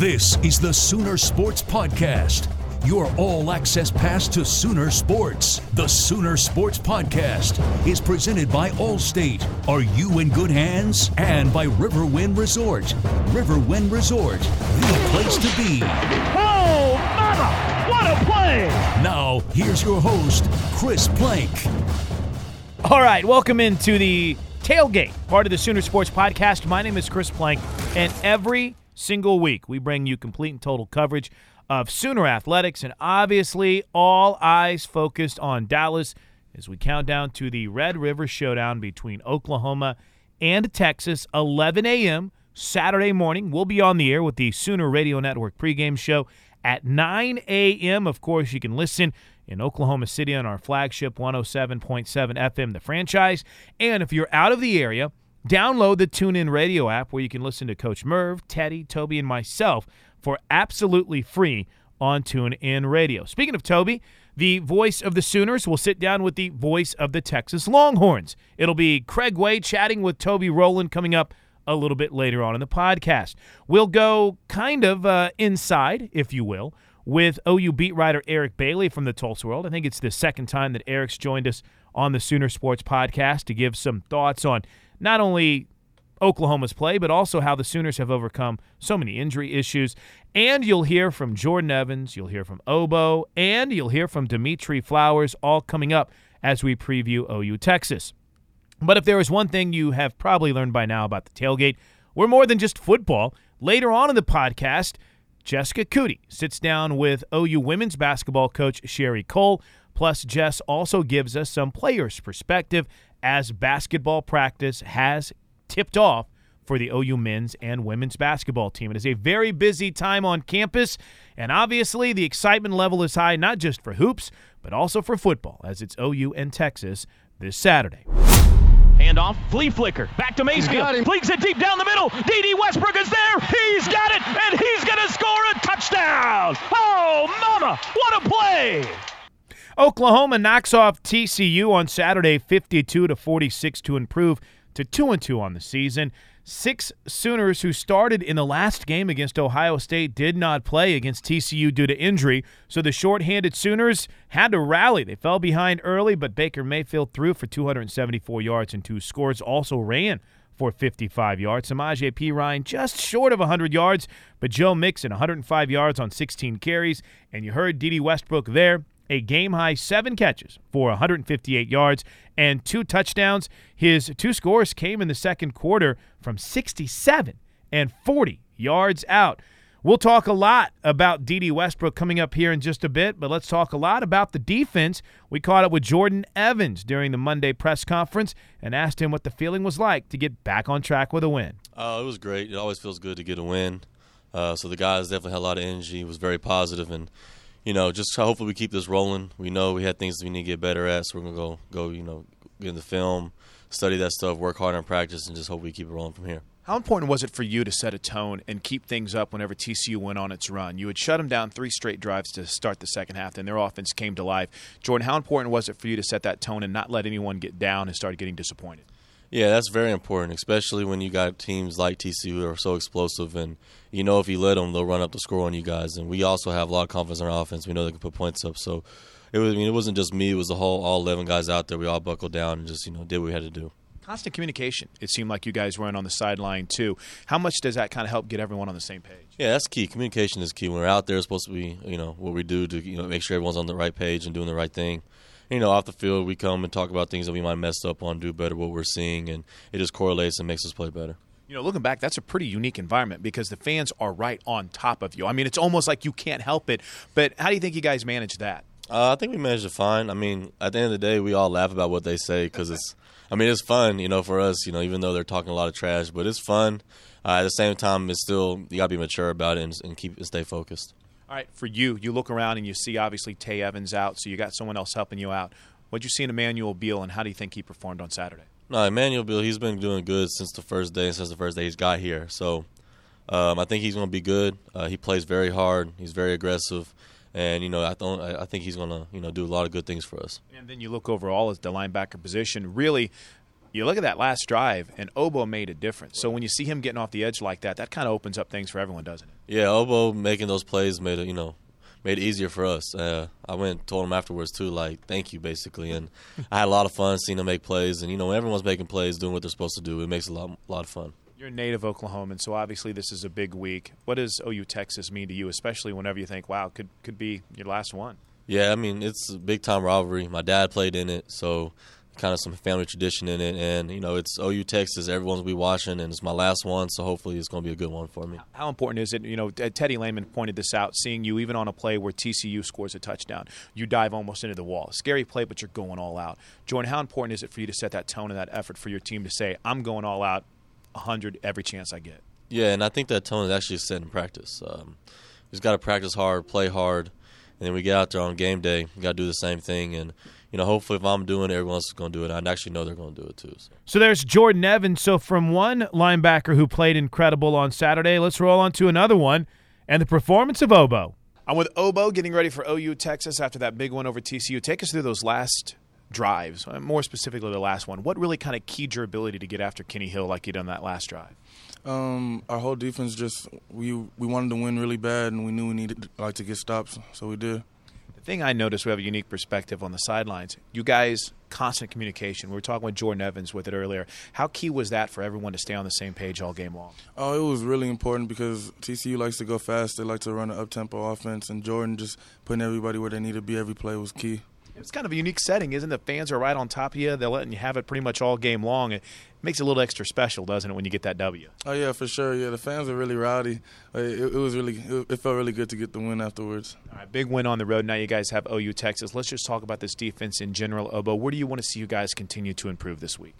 This is the Sooner Sports Podcast, your all access pass to Sooner Sports. The Sooner Sports Podcast is presented by Allstate. Are you in good hands? And by Riverwind Resort. Riverwind Resort, the place to be. Oh, mama! What a play! Now, here's your host, Chris Plank. All right, welcome into the tailgate, part of the Sooner Sports Podcast. My name is Chris Plank, and every single week we bring you complete and total coverage of Sooner athletics, and obviously all eyes focused on Dallas as we count down to the Red River Showdown between Oklahoma and Texas, 11 a.m. Saturday morning. We'll be on the air with the Sooner Radio Network pregame show at 9 a.m. Of course, you can listen in Oklahoma City on our flagship 107.7 FM, the franchise. And if you're out of the area, download the TuneIn Radio app where you can listen to Coach Merv, Teddy, Toby, and myself for absolutely free on TuneIn Radio. Speaking of Toby, the voice of the Sooners will sit down with the voice of the Texas Longhorns. It'll be Craig Way chatting with Toby Rowland coming up a little bit later on in the podcast. We'll go kind of uh, inside, if you will, with OU beat writer Eric Bailey from the Tulsa World. I think it's the second time that Eric's joined us on the Sooner Sports podcast to give some thoughts on not only Oklahoma's play, but also how the Sooners have overcome so many injury issues. And you'll hear from Jordan Evans, you'll hear from Ogbo, and you'll hear from Dimitri Flowers, all coming up as we preview OU Texas. But if there is one thing you have probably learned by now about the tailgate, we're more than just football. Later on in the podcast, Jessica Coody sits down with OU women's basketball coach Sherri Coale. Plus, Jess also gives us some players' perspective as basketball practice has tipped off for the OU men's and women's basketball team. It is a very busy time on campus, and obviously the excitement level is high not just for hoops, but also for football, as it's OU and Texas this Saturday. Handoff, flea flicker, back to Mayfield. Fleeks it deep down the middle. Dede Westbrook is there. He's got it, and he's going to score a touchdown. Oh, mama, what a play! Oklahoma knocks off TCU on Saturday 52 to 46 to improve to 2 and 2 on the season. Six Sooners who started in the last game against Ohio State did not play against TCU due to injury, so the shorthanded Sooners had to rally. They fell behind early, but Baker Mayfield threw for 274 yards and two scores, also ran for 55 yards. Samaje Perine just short of 100 yards, but Joe Mixon 105 yards on 16 carries, and you heard Dede Westbrook there a game high seven catches for 158 yards and two touchdowns. His two scores came in the second quarter from 67 and 40 yards out. We'll talk a lot about Dede Westbrook coming up here in just a bit, but let's talk a lot about the defense. We caught up with Jordan Evans during the Monday press conference and asked him what the feeling was like to get back on track with a win. Uh, it was great. It always feels good to get a win. Uh, so the guys definitely had a lot of energy. It was very positive, and you know, just hopefully we keep this rolling. We know we had things we need to get better at, so we're gonna go go you know get in the film, study that stuff, work hard on practice, and just hope we keep it rolling from here. How important was it for you to set a tone and keep things up whenever TCU went on its run? You had shut them down three straight drives to start the second half, and their offense came to life. Jordan, how important was it for you to set that tone and not let anyone get down and start getting disappointed? Yeah, that's very important, especially when you got teams like TCU who are so explosive, and you know if you let them, they'll run up the score on you guys. And we also have a lot of confidence in our offense. We know they can put points up. So it was. I mean, it wasn't just me; it was the whole all eleven guys out there. We all buckled down and just you know did what we had to do. Constant communication. It seemed like you guys were in on the sideline too. How much does that kind of help get everyone on the same page? Yeah, that's key. Communication is key. When we're out there, it's supposed to be you know what we do to you know make sure everyone's on the right page and doing the right thing you know, off the field, we come and talk about things that we might mess up on, do better what we're seeing, and it just correlates and makes us play better. You know, looking back, that's a pretty unique environment because the fans are right on top of you. I mean, it's almost like you can't help it. But how do you think you guys manage that? Uh, I think we managed it fine. I mean, at the end of the day, we all laugh about what they say because it's. I mean, it's fun, you know, for us. You know, even though they're talking a lot of trash, but it's fun. Uh, at the same time, it's still you got to be mature about it and, and keep and stay focused. All right, for you, you look around and you see obviously Tay Evans out, so you got someone else helping you out. What'd you see in Emmanuel Beal, and how do you think he performed on Saturday? No, Emmanuel Beal, he's been doing good since the first day, since the first day he's got here. So um, I think he's going to be good. Uh, he plays very hard. He's very aggressive, and you know I don't. I think he's going to you know do a lot of good things for us. And then you look overall as the linebacker position. Really, you look at that last drive, and Ogbo made a difference. So when you see him getting off the edge like that, that kind of opens up things for everyone, doesn't it? Yeah, Ogbo making those plays made it, you know, made it easier for us. Uh, I went and told him afterwards too, like thank you, basically. And I had a lot of fun seeing him make plays, and you know, when everyone's making plays, doing what they're supposed to do, it makes a lot, a lot of fun. You're a native Oklahoman, so obviously this is a big week. What does OU Texas mean to you, especially whenever you think, wow, could could be your last one? Yeah, I mean it's a big time rivalry. My dad played in it, so kind of some family tradition in it. And you know, it's OU Texas. Everyone's be watching, and it's my last one, so hopefully it's going to be a good one for me. How important is it? You know, Teddy Lehman pointed this out. Seeing you even on a play where TCU scores a touchdown, you dive almost into the wall. Scary play, but you're going all out. Jordan, how important is it for you to set that tone and that effort for your team to say, "I'm going all out, 100 every chance I get"? Yeah, and I think that tone is actually set in practice. Um, we just got to practice hard, play hard, and then we get out there on game day. Got to do the same thing and you know, hopefully if I'm doing it, everyone else is going to do it. I actually know they're going to do it too. So. so. there's Jordan Evans. So from one linebacker who played incredible on Saturday, let's roll on to another one and the performance of Ogbo. I'm with Ogbo getting ready for OU Texas after that big one over TCU. Take us through those last drives, uh, more specifically the last one. What really kind of keyed your ability to get after Kenny Hill like you did on that last drive? Um, our whole defense just we we wanted to win really bad, and we knew we needed like to get stops, so we did. Thing I noticed, we have a unique perspective on the sidelines. You guys, constant communication. We were talking with Jordan Evans with it earlier. How key was that for everyone to stay on the same page all game long? Oh, it was really important because TCU likes to go fast. They like to run an up tempo offense, and Jordan just putting everybody where they need to be every play was key. It's kind of a unique setting, isn't it? The fans are right on top of you. They're letting you have it pretty much all game long. It makes it a little extra special, doesn't it, when you get that W? Oh yeah, for sure. Yeah, the fans are really rowdy. It, it was really, it felt really good to get the win afterwards. All right, big win on the road. Now you guys have OU Texas. Let's just talk about this defense in general. Ogbo, where do you want to see you guys continue to improve this week?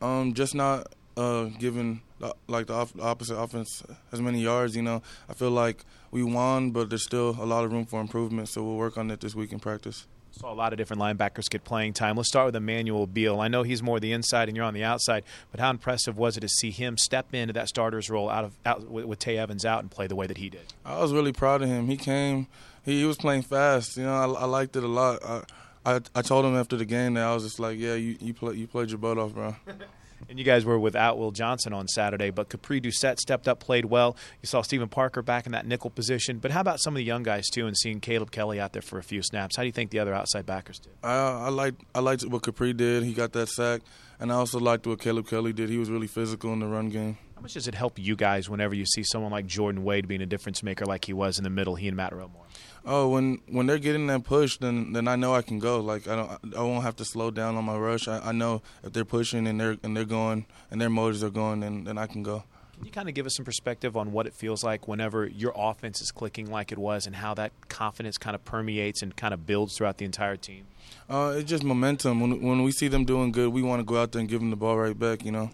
Um, just not uh, giving like the opposite offense as many yards. You know, I feel like we won, but there's still a lot of room for improvement. So we'll work on it this week in practice. Saw a lot of different linebackers get playing time. Let's start with Emmanuel Beal. I know he's more the inside and you're on the outside, but how impressive was it to see him step into that starter's role out of out with, with Tay Evans out and play the way that he did? I was really proud of him. He came, he, he was playing fast. You know, I, I liked it a lot. I, I, I told him after the game that I was just like, yeah, you you play you played your butt off, bro. And you guys were without Will Johnson on Saturday, but Capri Doucette stepped up, played well. You saw Steven Parker back in that nickel position. But how about some of the young guys too, and seeing Caleb Kelly out there for a few snaps? How do you think the other outside backers did? I I liked I liked what Capri did. He got that sack, and I also liked what Caleb Kelly did. He was really physical in the run game. How much does it help you guys whenever you see someone like Jordan Wade being a difference maker like he was in the middle, he and Matt Romar? Oh, when when they're getting that push, then then I know I can go. Like I don't, I won't have to slow down on my rush. I, I know if they're pushing and they're and they're going and their motors are going, then then I can go. Can you kind of give us some perspective on what it feels like whenever your offense is clicking like it was, and how that confidence kind of permeates and kind of builds throughout the entire team? Uh, it's just momentum. When when we see them doing good, we want to go out there and give them the ball right back. You know.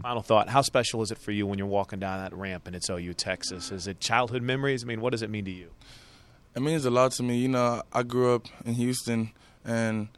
Final thought: How special is it for you when you're walking down that ramp and it's OU Texas? Is it childhood memories? I mean, what does it mean to you? It means a lot to me. You know, I grew up in Houston, and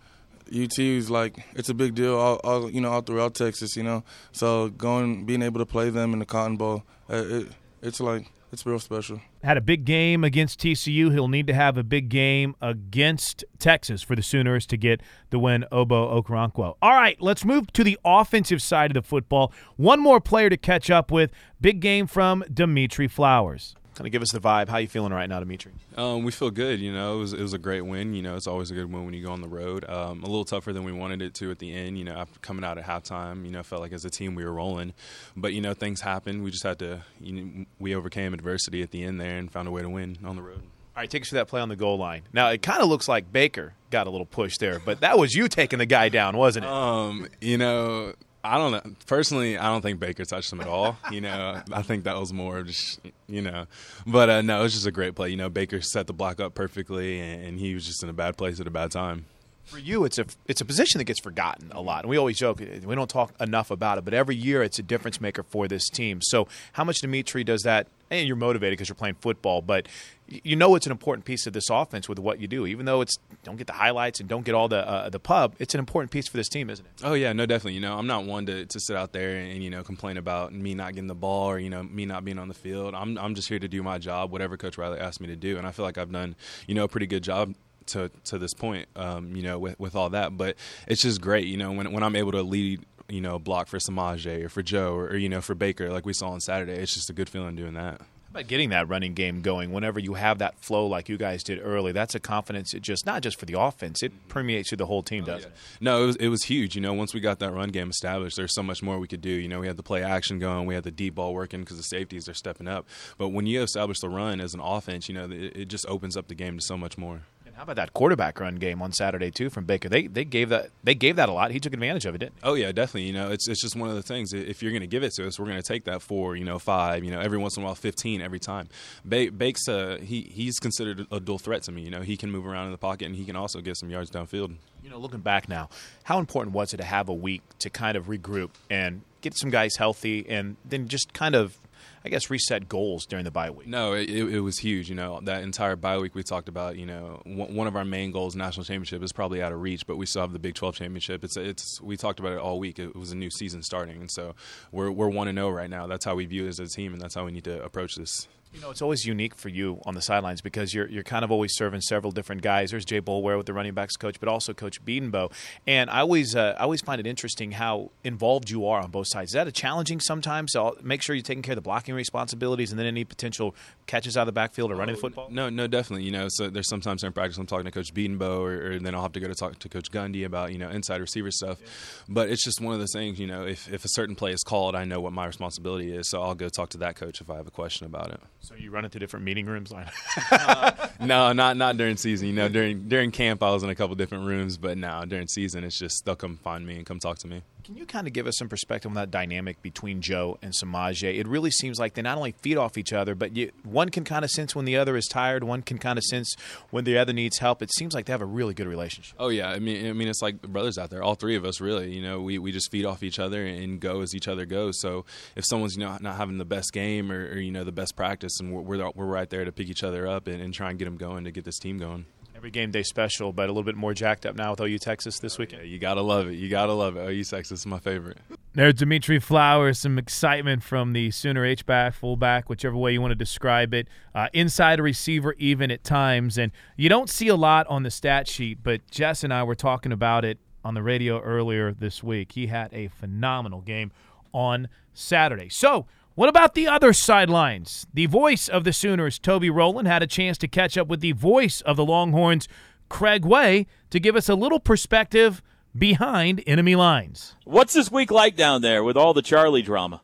UT is like it's a big deal. All, all you know, all throughout Texas. You know, so going, being able to play them in the Cotton Bowl, uh, it, it's like it's real special. Had a big game against TCU. He'll need to have a big game against Texas for the Sooners to get the win Ogbo Okoronkwo. All right, let's move to the offensive side of the football. One more player to catch up with. Big game from Dimitri Flowers kind of give us the vibe. How you feeling right now, Dimitri? Um, we feel good. You know, it was, it was a great win. You know, it's always a good win when you go on the road. Um, a little tougher than we wanted it to at the end. You know, after coming out at halftime, you know, felt like as a team we were rolling, but you know, things happened. We just had to. You know, we overcame adversity at the end there and found a way to win on the road. All right, take us through that play on the goal line. Now it kind of looks like Baker got a little push there, but that was you taking the guy down, wasn't it? Um, you know, I don't know. Personally, I don't think Baker touched him at all. You know, I think that was more just, you know, but uh, no, it was just a great play. You know, Baker set the block up perfectly, and he was just in a bad place at a bad time. For you, it's a it's a position that gets forgotten a lot, and we always joke we don't talk enough about it. But every year, it's a difference maker for this team. So, how much Dimitri does that? And you're motivated because you're playing football, but you know it's an important piece of this offense with what you do. Even though it's don't get the highlights and don't get all the uh, the pub, it's an important piece for this team, isn't it? Oh yeah, no, definitely. You know, I'm not one to, to sit out there and you know complain about me not getting the ball or you know me not being on the field. I'm I'm just here to do my job, whatever Coach Riley asked me to do, and I feel like I've done you know a pretty good job to to this point, um, you know, with with all that. But it's just great, you know, when when I'm able to lead you know, block for Samaje or for Joe or, or, you know, for Baker like we saw on Saturday. It's just a good feeling doing that about getting that running game going whenever you have that flow like you guys did early? That's a confidence it just not just for the offense it permeates through the whole team does oh, yeah. no it was, it was huge you know once we got that run game established there's so much more we could do you know we had the play action going we had the deep ball working because the safeties are stepping up. But when you establish the run as an offense you know it, it just opens up the game to so much more how about that quarterback run game on Saturday too from Baker? They they gave that they gave that a lot. He took advantage of it, didn't he? Oh yeah, definitely. You know, it's it's just one of the things. If you're going to give it to us, we're going to take that four, you know, five, you know, every once in a while, fifteen every time. Ba- Bakes, uh, he he's considered a dual threat to me. You know, he can move around in the pocket and he can also get some yards downfield. You know, looking back now, how important was it to have a week to kind of regroup and get some guys healthy and then just kind of I guess, reset goals during the bye week? No, it, it was huge. You know, that entire bye week we talked about. You know, one of our main goals, national championship, is probably out of reach, but we still have the Big 12 championship. It's it's we talked about it all week. It was a new season starting, and so we're we're one and zero oh right now. That's how we view it as a team, and that's how we need to approach this. You know, it's always unique for you on the sidelines because you're you're kind of always serving several different guys. There's Jay Boulware with the running backs coach, but also Coach Bedenbaugh. And I always uh, I always find it interesting how involved you are on both sides. Is that a challenging sometimes? So make sure you're taking care of the blocking responsibilities and then any potential catches out of the backfield or running the football. No, no, definitely. You know, so there's sometimes in practice I'm talking to Coach Bedenbaugh, or, or then I'll have to go to talk to Coach Gundy about you know inside receiver stuff. Yeah. But it's just one of those things. You know, if if a certain play is called, I know what my responsibility is, so I'll go talk to that coach if I have a question about it. So you run into different meeting rooms? uh, no, not not during season. You know, during during camp, I was in a couple different rooms, but now during season, it's just they'll come find me and come talk to me. Can you kind of give us some perspective on that dynamic between Joe and Samaje? It really seems like they not only feed off each other, but you, one can kind of sense when the other is tired. One can kind of sense when the other needs help. It seems like they have a really good relationship. Oh yeah, I mean, I mean, it's like brothers out there. All three of us, really. You know, we, we just feed off each other and go as each other goes. So if someone's you know not having the best game or, or you know the best practice, and we're we're, right there to pick each other up and, and try and get them going to get this team going every game day special, but a little bit more jacked up now with OU Texas this weekend. Yeah, you gotta love it. You gotta love it. OU Texas is my favorite. There's Dimitri Flowers. Some excitement from the Sooner H back, fullback, whichever way you want to describe it. Uh, inside a receiver, even at times, and you don't see a lot on the stat sheet. But Jess and I were talking about it on the radio earlier this week. He had a phenomenal game on Saturday. So what about the other sidelines? The voice of the Sooners, Toby Rowland, had a chance to catch up with the voice of the Longhorns, Craig Way, to give us a little perspective behind enemy lines. What's this week like down there with all the Charlie drama?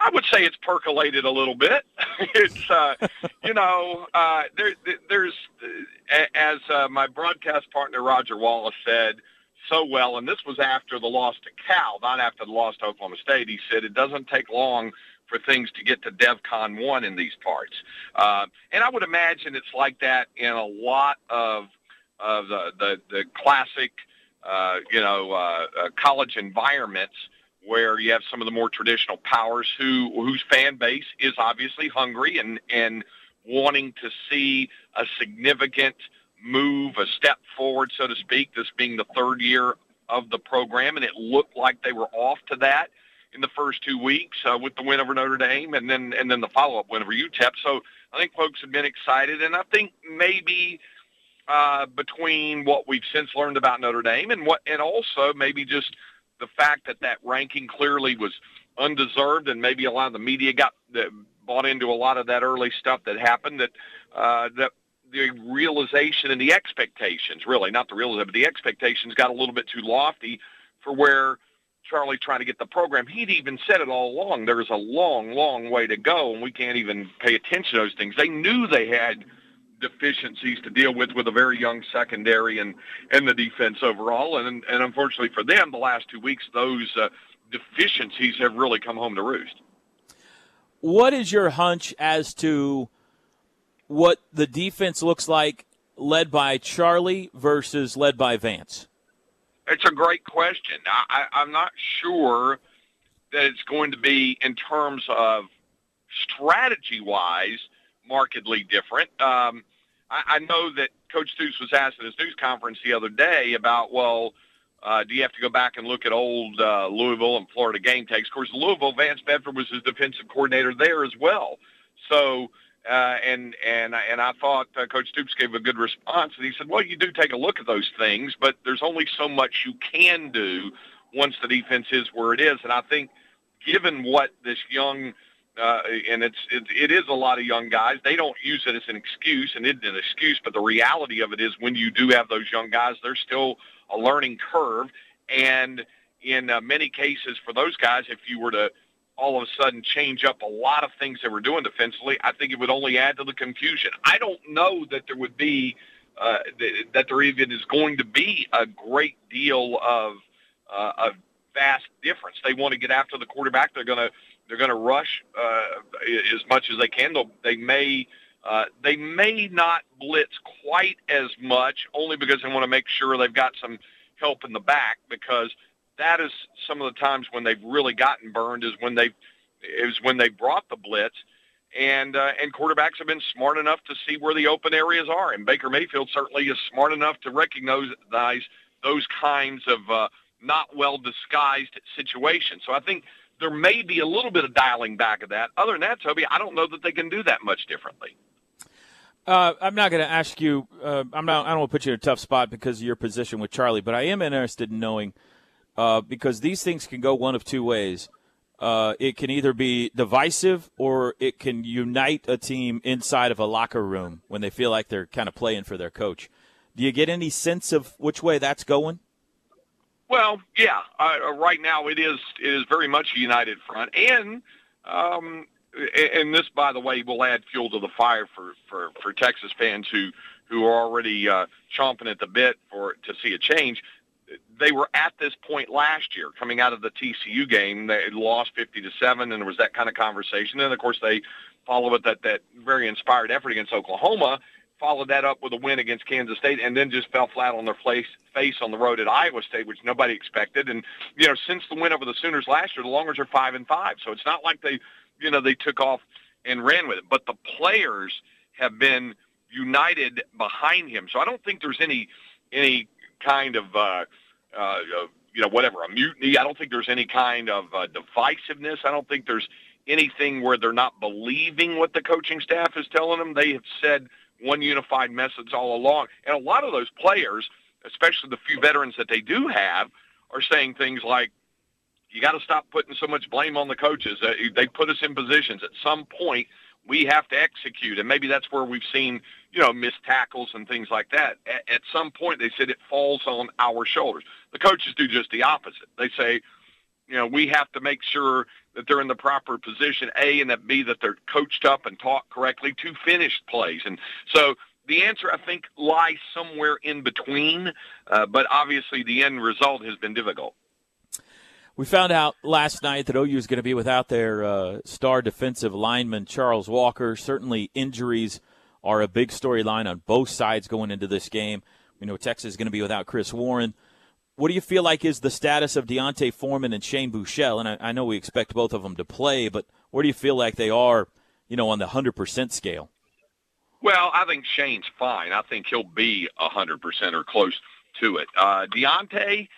I would say it's percolated a little bit. it's, uh, you know, uh, there, there's, uh, as uh, my broadcast partner Roger Wallace said, so well, and this was after the loss to Cal, not after the loss to Oklahoma State. He said it doesn't take long for things to get to DEFCON one in these parts, uh, and I would imagine it's like that in a lot of of the the, the classic, uh, you know, uh, uh, college environments where you have some of the more traditional powers who whose fan base is obviously hungry and and wanting to see a significant move, a step forward, so to speak, this being the third year of the program, and it looked like they were off to that in the first two weeks uh, with the win over Notre Dame, and then and then the follow-up win over UTEP. So I think folks have been excited, and I think maybe uh, between what we've since learned about Notre Dame and what, and also maybe just the fact that that ranking clearly was undeserved, and maybe a lot of the media got uh, bought into a lot of that early stuff that happened that uh, that the realization and the expectations, really, not the realization, but the expectations got a little bit too lofty for where Charlie trying to get the program. He'd even said it all along. There's a long, long way to go, and we can't even pay attention to those things. They knew they had deficiencies to deal with with a very young secondary and and the defense overall. And and unfortunately for them, the last two weeks, those uh, deficiencies have really come home to roost. What is your hunch as to what the defense looks like led by Charlie versus led by Vance? It's a great question. I, I'm not sure that it's going to be in terms of strategy wise markedly different. Um, I, I know that Coach Stoops was asked at his news conference the other day about, well, uh, do you have to go back and look at old uh, Louisville and Florida game takes? Of course, Louisville, Vance Bedford was his defensive coordinator there as well. So uh, and and and I thought uh, Coach Stoops gave a good response, and he said, "Well, you do take a look at those things, but there's only so much you can do once the defense is where it is. And I think, given what this young uh, and it's it, it is a lot of young guys. They don't use it as an excuse, and it isn't an excuse. But the reality of it is, when you do have those young guys, there's still a learning curve, and in uh, many cases, for those guys, if you were to all of a sudden change up a lot of things they were doing defensively, I think it would only add to the confusion. I don't know that there would be uh, th- that there even is going to be a great deal of uh, of vast difference. They want to get after the quarterback. They're to they're to rush uh, as much as they can. They'll, they may uh, they may not blitz quite as much, only because they want to make sure they've got some help in the back. Because that is some of the times when they've really gotten burned is when they is when they brought the blitz. And uh, and quarterbacks have been smart enough to see where the open areas are, and Baker Mayfield certainly is smart enough to recognize those kinds of uh, not well disguised situations. So I think there may be a little bit of dialing back of that. Other than that, Toby, I don't know that they can do that much differently. Uh, I'm not going to ask you. Uh, I'm not. I don't want to put you in a tough spot because of your position with Charlie, but I am interested in knowing uh, because these things can go one of two ways. Uh, it can either be divisive or it can unite a team inside of a locker room when they feel like they're kind of playing for their coach. Do you get any sense of which way that's going? Well, yeah. Uh, right now, it is it is very much a united front, and um, and this, by the way, will add fuel to the fire for for, for Texas fans who who are already uh, chomping at the bit for to see a change. They were at this point last year, coming out of the TCU game. They lost fifty to seven, and there was that kind of conversation. And of course, they followed that that very inspired effort against Oklahoma followed that up with a win against Kansas State, and then just fell flat on their face, face on the road at Iowa State, which nobody expected. And you know, since the win over the Sooners last year, the Longhorns are five and five. So it's not like they, you know, they took off and ran with it. But the players have been united behind him. So I don't think there's any any kind of uh, uh, you know whatever a mutiny. I don't think there's any kind of uh, divisiveness. I don't think there's anything where they're not believing what the coaching staff is telling them. They have said one unified message all along. And a lot of those players, especially the few veterans that they do have, are saying things like, you got to stop putting so much blame on the coaches. Uh, they put us in positions. At some point, we have to execute. And maybe that's where we've seen, you know, missed tackles and things like that. At, at some point, they said it falls on our shoulders. The coaches do just the opposite. They say, you know, we have to make sure that they're in the proper position, A, and that B, that they're coached up and taught correctly to finish plays. And so the answer, I think, lies somewhere in between, uh, but obviously the end result has been difficult. We found out last night that OU is going to be without their uh, star defensive lineman, Charles Walker. Certainly, injuries are a big storyline on both sides going into this game. We know Texas is going to be without Chris Warren. What do you feel like is the status of D'Onta Foreman and Shane Buechele? And I, I, know we expect both of them to play, but where do you feel like they are, you know, on the 100% scale? Well, I think Shane's fine. I think he'll be 100% or close to it. Uh, D'Onta,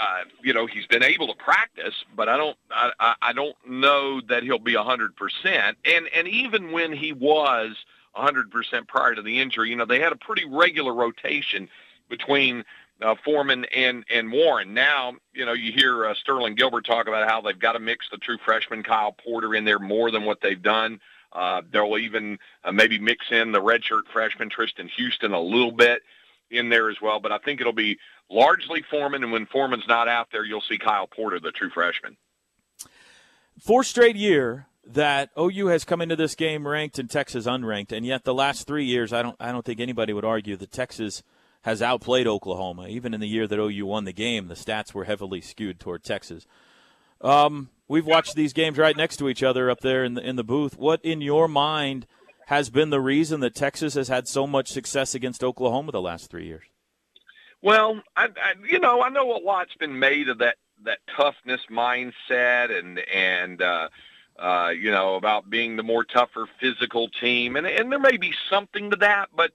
uh, you know, he's been able to practice, but I don't, I, I don't know that he'll be 100%. And, and even when he was 100% prior to the injury, you know, they had a pretty regular rotation between uh, Foreman and and Warren. Now, you know, you hear uh, Sterling Gilbert talk about how they've got to mix the true freshman Kyle Porter in there more than what they've done. Uh, they'll even uh, maybe mix in the redshirt freshman Tristan Houston a little bit in there as well. But I think it'll be largely Foreman, and when Foreman's not out there, you'll see Kyle Porter, the true freshman. Four straight year that OU has come into this game ranked and Texas unranked, and yet the last three years, I don't, I don't think anybody would argue that Texas – has outplayed Oklahoma. Even in the year that OU won the game, the stats were heavily skewed toward Texas. Um, we've watched these games right next to each other up there in the in the booth. What in your mind has been the reason that Texas has had so much success against Oklahoma the last three years? Well, I, I you know I know a lot's been made of that that toughness mindset and and uh, uh, you know about being the more tougher physical team, and and there may be something to that, but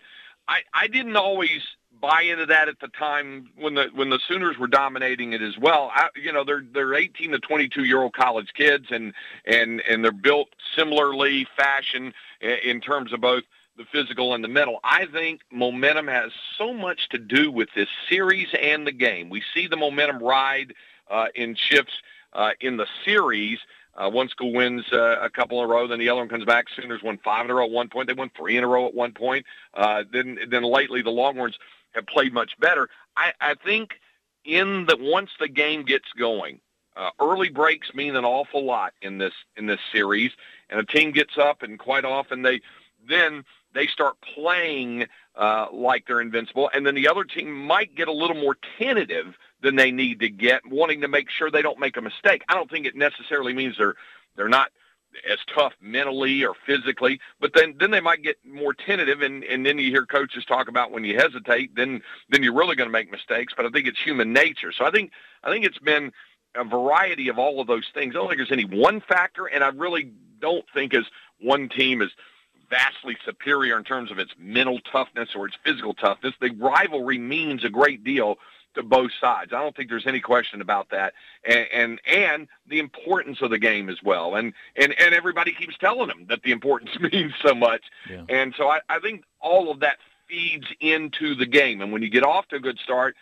I I didn't always buy into that at the time when the when the Sooners were dominating it as well. I, you know, they're they're 18 to 22 year old college kids, and and and they're built similarly fashion in terms of both the physical and the mental. I think momentum has so much to do with this series and the game. We see the momentum ride uh, in shifts uh, in the series. Uh, one school wins uh, a couple in a row, then the other one comes back. Sooners won five in a row at one point. They won three in a row at one point. Uh, then, then lately the Longhorns have played much better. I, I think in the once the game gets going, uh, early breaks mean an awful lot in this in this series, and a team gets up, and quite often they then they start playing uh, like they're invincible, and then the other team might get a little more tentative than they need to get, wanting to make sure they don't make a mistake. I don't think it necessarily means they're they're not as tough mentally or physically, but then then they might get more tentative, and and then you hear coaches talk about when you hesitate, then then you're really going to make mistakes. But I think it's human nature. So I think I think it's been a variety of all of those things. I don't think there's any one factor, and I really don't think as one team is vastly superior in terms of its mental toughness or its physical toughness. The rivalry means a great deal to both sides. I don't think there's any question about that, and and, and the importance of the game as well. And and and everybody keeps telling them that the importance means so much, yeah. and so I, I think all of that feeds into the game. And when you get off to a good start,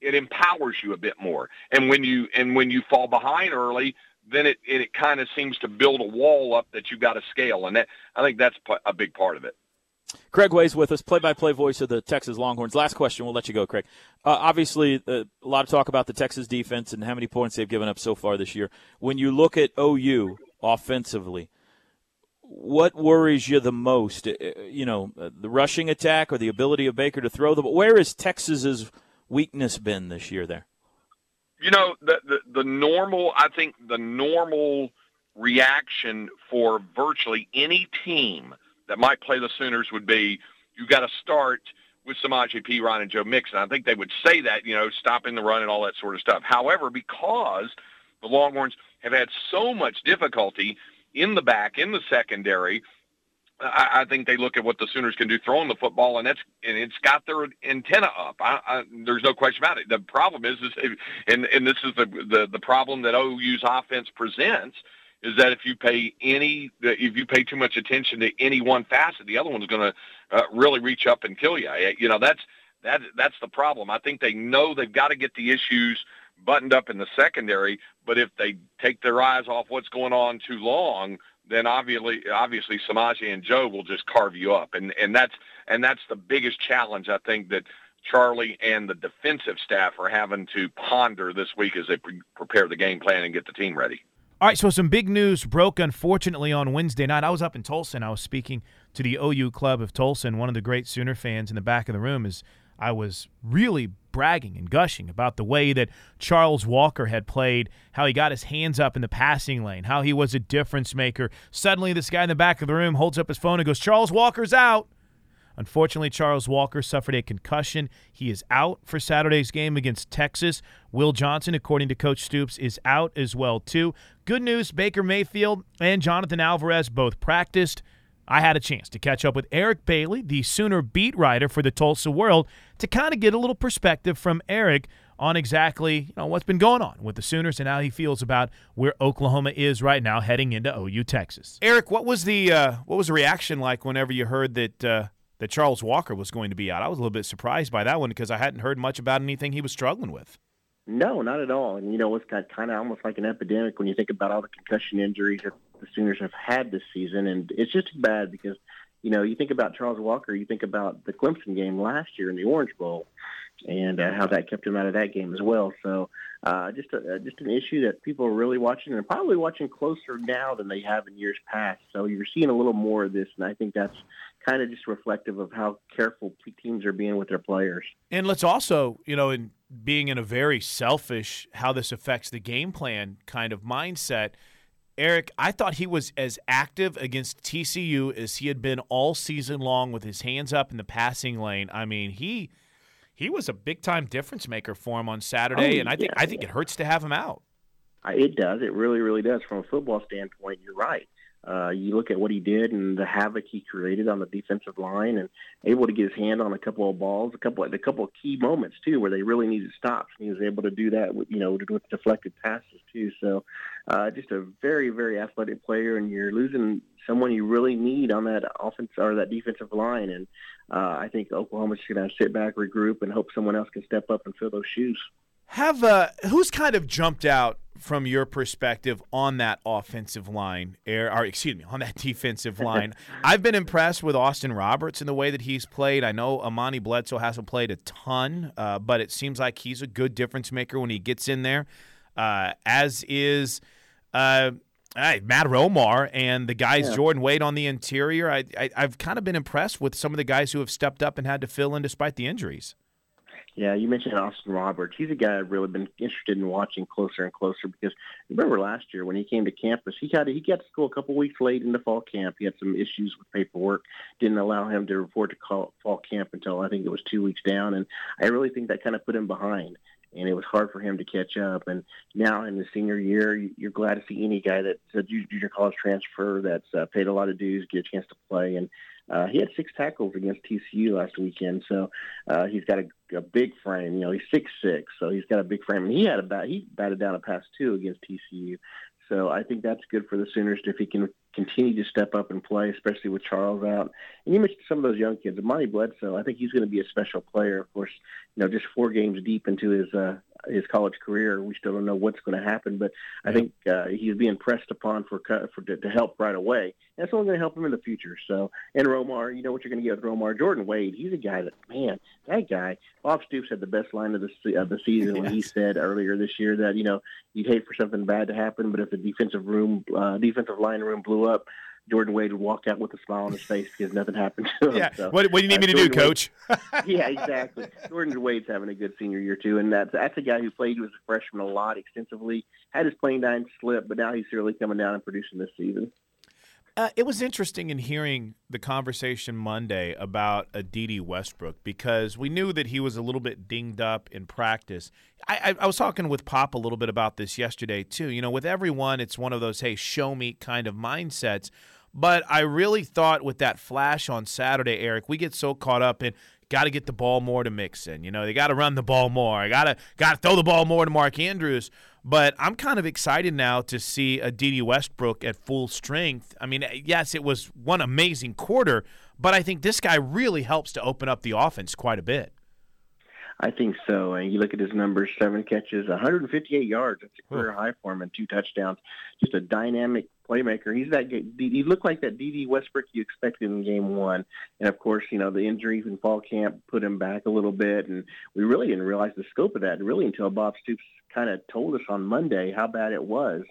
it empowers you a bit more. And when you and when you fall behind early, then it it, it kind of seems to build a wall up that you've got to scale, and that I think that's a big part of it. Craig Way's with us, play-by-play voice of the Texas Longhorns. Last question, we'll let you go, Craig. Uh, obviously, uh, a lot of talk about the Texas defense and how many points they've given up so far this year. When you look at OU offensively, what worries you the most? Uh, you know, uh, the rushing attack or the ability of Baker to throw the ball? Where has Texas's weakness been this year there? You know, the, the, the normal, I think the normal reaction for virtually any team that might play the Sooners would be you got to start with Samaje Ryan, and Joe Mixon. I think they would say that, you know, stopping the run and all that sort of stuff. However, because the Longhorns have had so much difficulty in the back, in the secondary, I, I think they look at what the Sooners can do throwing the football, and that's and it's got their antenna up. I, I, there's no question about it. The problem is, is and and this is the, the the problem that OU's offense presents is that if you pay any if you pay too much attention to any one facet, the other one's going to uh, really reach up and kill you. You know that's that that's the problem. I think they know they've got to get the issues buttoned up in the secondary, but if they take their eyes off what's going on too long, then obviously obviously Samaje and Joe will just carve you up, and and that's and that's the biggest challenge I think that Charlie and the defensive staff are having to ponder this week as they pre- prepare the game plan and get the team ready. All right, so some big news broke unfortunately on Wednesday night. I was up in Tulsa and I was speaking to the OU club of Tulsa, and one of the great Sooner fans in the back of the room is I was really bragging and gushing about the way that Charles Walker had played, how he got his hands up in the passing lane, how he was a difference maker. Suddenly, this guy in the back of the room holds up his phone and goes, Charles Walker's out. Unfortunately, Charles Walker suffered a concussion. He is out for Saturday's game against Texas. Will Johnson, according to Coach Stoops, is out as well too. Good news, Baker Mayfield and Jonathan Alvarez both practiced. I had a chance to catch up with Eric Bailey, the Sooner beat writer for the Tulsa World, to kind of get a little perspective from Eric on exactly you know what's been going on with the Sooners and how he feels about where Oklahoma is right now heading into OU Texas. Eric, what was the uh, what was the reaction like whenever you heard that uh, that Charles Walker was going to be out? I was a little bit surprised by that one because I hadn't heard much about anything he was struggling with. No, not at all. And you know, it's got kind of almost like an epidemic when you think about all the concussion injuries that the Sooners have had this season, and it's just bad because you know you think about Charles Walker, you think about the Clemson game last year in the Orange Bowl, and uh, how that kept him out of that game as well. So uh, just a, uh, just an issue that people are really watching and probably watching closer now than they have in years past. So you're seeing a little more of this, and I think that's kind of just reflective of how careful teams are being with their players. And let's also, you know, in being in a very selfish how this affects the game plan kind of mindset. Eric, I thought he was as active against TCU as he had been all season long with his hands up in the passing lane. I mean, he he was a big time difference maker for him on Saturday, oh, and I think yeah, I think yeah. it hurts to have him out. It does. It really, really does. From a football standpoint, you're right. Uh, you look at what he did and the havoc he created on the defensive line, and able to get his hand on a couple of balls, a couple a couple of key moments too, where they really needed stops. And he was able to do that with you know with deflected passes too. So, uh, just a very very athletic player, and you're losing someone you really need on that offense or that defensive line. And uh, I think Oklahoma's going to sit back, regroup, and hope someone else can step up and fill those shoes. Have uh, who's kind of jumped out from your perspective on that offensive line, or, or excuse me, on that defensive line? I've been impressed with Austin Roberts in the way that he's played. I know Amani Bledsoe hasn't played a ton, uh, but it seems like he's a good difference maker when he gets in there. Uh, as is. Uh, Matt Romar and the guys yeah. Jordan Wade on the interior. I, I have kind of been impressed with some of the guys who have stepped up and had to fill in despite the injuries. Yeah, you mentioned Austin Roberts. He's a guy I've really been interested in watching closer and closer because remember last year when he came to campus, he got he got to school a couple weeks late into fall camp. He had some issues with paperwork, didn't allow him to report to call, fall camp until I think it was two weeks down, and I really think that kind of put him behind and it was hard for him to catch up. And now in the senior year, you're glad to see any guy that's a junior college transfer that's uh, paid a lot of dues get a chance to play. And uh, he had six tackles against TCU last weekend, so uh, he's got a, a big frame. You know, he's six six, so he's got a big frame. And he had a bat, he batted down a pass two against TCU. So I think that's good for the Sooners if he can continue to step up and play, especially with Charles out. And you mentioned some of those young kids. Monty Bledsoe, I think he's going to be a special player. Of course, you know, just four games deep into his uh, his college career. We still don't know what's going to happen, but I think uh, he's being pressed upon for for to, to help right away. And that's only going to help him in the future. So, and Romar, you know what you're going to get with Romar. Jordan Wade, he's a guy that man, that guy. Bob Stoops had the best line of the of the season yes. when he said earlier this year that you know you'd hate for something bad to happen, but if the defensive room uh, defensive line room blew up, Jordan Wade would walk out with a smile on his face because nothing happened to him. Yeah. So, what, what do you need uh, me to Jordan do, Coach? Wade, yeah, exactly. Jordan Wade's having a good senior year too, and that's that's a guy who played as a freshman a lot extensively. Had his playing time slip, but now he's really coming down and producing this season. Uh, it was interesting in hearing the conversation Monday about a Dede Westbrook because we knew that he was a little bit dinged up in practice. I, I, I, was talking with Pop a little bit about this yesterday too. You know, with everyone, it's one of those "hey, show me" kind of mindsets. But I really thought with that flash on Saturday, Eric, we get so caught up in got to get the ball more to Mixon. You know, they got to run the ball more. I got to got to throw the ball more to Mark Andrews. But I'm kind of excited now to see a Dede Westbrook at full strength. I mean, yes, it was one amazing quarter, but I think this guy really helps to open up the offense quite a bit. I think so. And you look at his numbers: seven catches, 158 yards. That's a career high for him, and two touchdowns. Just a dynamic playmaker. He's that. He looked like that Dede Westbrook you expected in Game One, and of course, you know the injuries in fall camp put him back a little bit, and we really didn't realize the scope of that really until Bob Stoops kind of told us on Monday how bad it was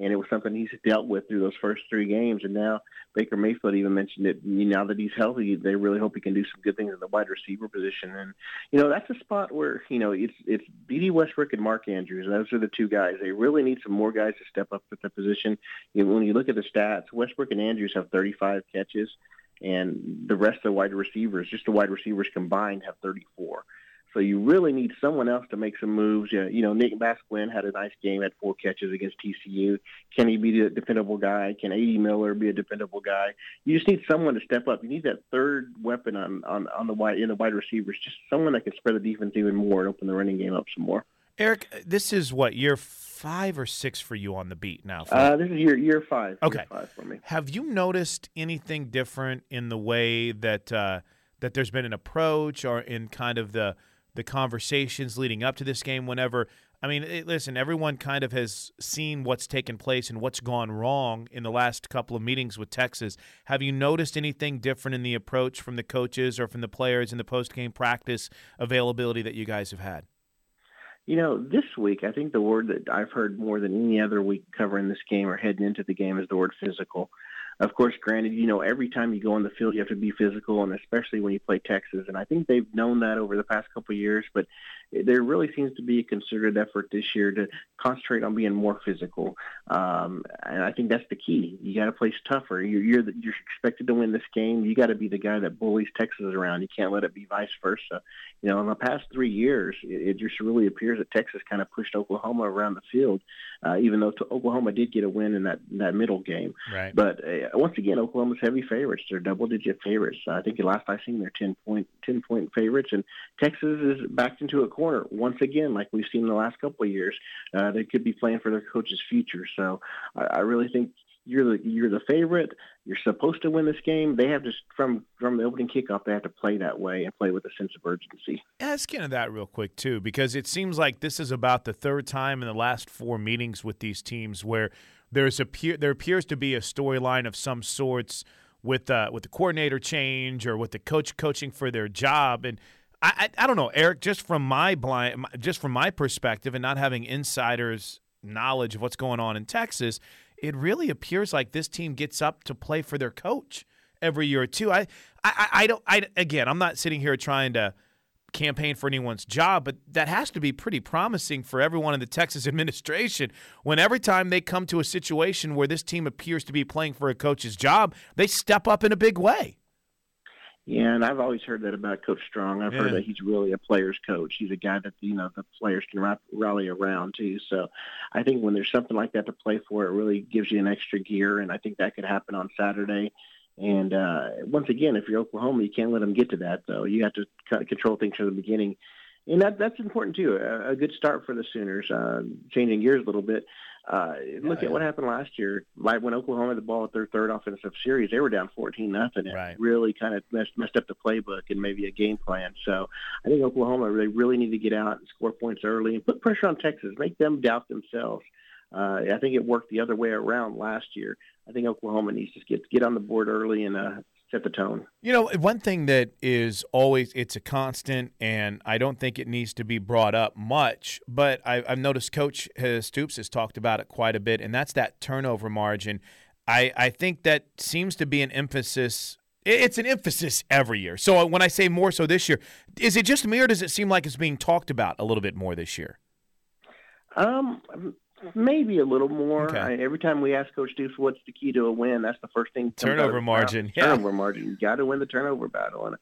and it was something he's dealt with through those first three games. And now Baker Mayfield even mentioned it. Now that he's healthy, they really hope he can do some good things in the wide receiver position. And you know that's a spot where you know it's it's Dede Westbrook and Mark Andrews. Those are the two guys. They really need some more guys to step up at the position. You know, when you look at the stats, Westbrook and Andrews have 35 catches, and the rest of the wide receivers, just the wide receivers combined, have 34. So you really need someone else to make some moves. You know, you know Nick Basquine had a nice game, had four catches against TCU. Can he be a dependable guy? Can A.D. Miller be a dependable guy? You just need someone to step up. You need that third weapon on on on the wide in the wide receivers. Just someone that can spread the defense even more and open the running game up some more. Eric, this is what year five or six for you on the beat now. Uh, this is year year five. Okay, year five for me. Have you noticed anything different in the way that uh, that there's been an approach or in kind of the the conversations leading up to this game whenever I mean, it, listen, everyone kind of has seen what's taken place and what's gone wrong in the last couple of meetings with Texas. Have you noticed anything different in the approach from the coaches or from the players in the post game practice availability that you guys have had? You know, this week, I think the word that I've heard more than any other week covering this game or heading into the game is the word physical. Of course, granted, you know, every time you go on the field, you have to be physical, and especially when you play Texas. And I think they've known that over the past couple of years. But there really seems to be a concerted effort this year to concentrate on being more physical. Um, and I think that's the key. You got to play tougher. You're you're, the, you're expected to win this game. You got to be the guy that bullies Texas around. You can't let it be vice versa. You know, in the past three years, it, it just really appears that Texas kind of pushed Oklahoma around the field, uh, even though Oklahoma did get a win in that in that middle game. Right. But uh, once again, Oklahoma's heavy favorites. They're double-digit favorites. I think the last I seen, they're 10 point 10 point favorites, and Texas is backed into a corner once again, like we've seen in the last couple of years. Uh, they could be playing for their coach's future. So I, I really think you're the you're the favorite. You're supposed to win this game. They have to from from the opening kickoff. They have to play that way and play with a sense of urgency. Ask into that real quick too, because it seems like this is about the third time in the last four meetings with these teams where there's a there appears to be a storyline of some sorts with uh, with the coordinator change or with the coach coaching for their job and. I, I, I don't know, Eric. Just from my blind, just from my perspective, and not having insiders' knowledge of what's going on in Texas, it really appears like this team gets up to play for their coach every year or two. I, I, I don't. I again, I'm not sitting here trying to campaign for anyone's job, but that has to be pretty promising for everyone in the Texas administration. When every time they come to a situation where this team appears to be playing for a coach's job, they step up in a big way. Yeah, and I've always heard that about Coach Strong. I've yeah. heard that he's really a player's coach. He's a guy that you know the players can rally around too. So, I think when there's something like that to play for, it really gives you an extra gear, and I think that could happen on Saturday. And uh, once again, if you're Oklahoma, you can't let them get to that though. You have to kind of control things from the beginning, and that that's important too. A, a good start for the Sooners. Uh, changing gears a little bit. Uh, look yeah. at what happened last year. Like when Oklahoma had the ball at their third offensive series, they were down fourteen nothing. It right. really kind of messed, messed up the playbook and maybe a game plan. So I think Oklahoma they really need to get out and score points early and put pressure on Texas, make them doubt themselves. Uh, I think it worked the other way around last year. I think Oklahoma needs to get get on the board early and uh, set the tone. You know, one thing that is always it's a constant, and I don't think it needs to be brought up much, but I, have noticed Coach Stoops has talked about it quite a bit, and that's that turnover margin. I, I think that seems to be an emphasis. It's an emphasis every year. So when I say more so this year, is it just me, or does it seem like it's being talked about a little bit more this year? Um, Maybe a little more. Okay. I, every time we ask Coach Deuce what's the key to a win, that's the first thing. Turnover margin. Yeah. Turnover margin. You got to win the turnover battle. And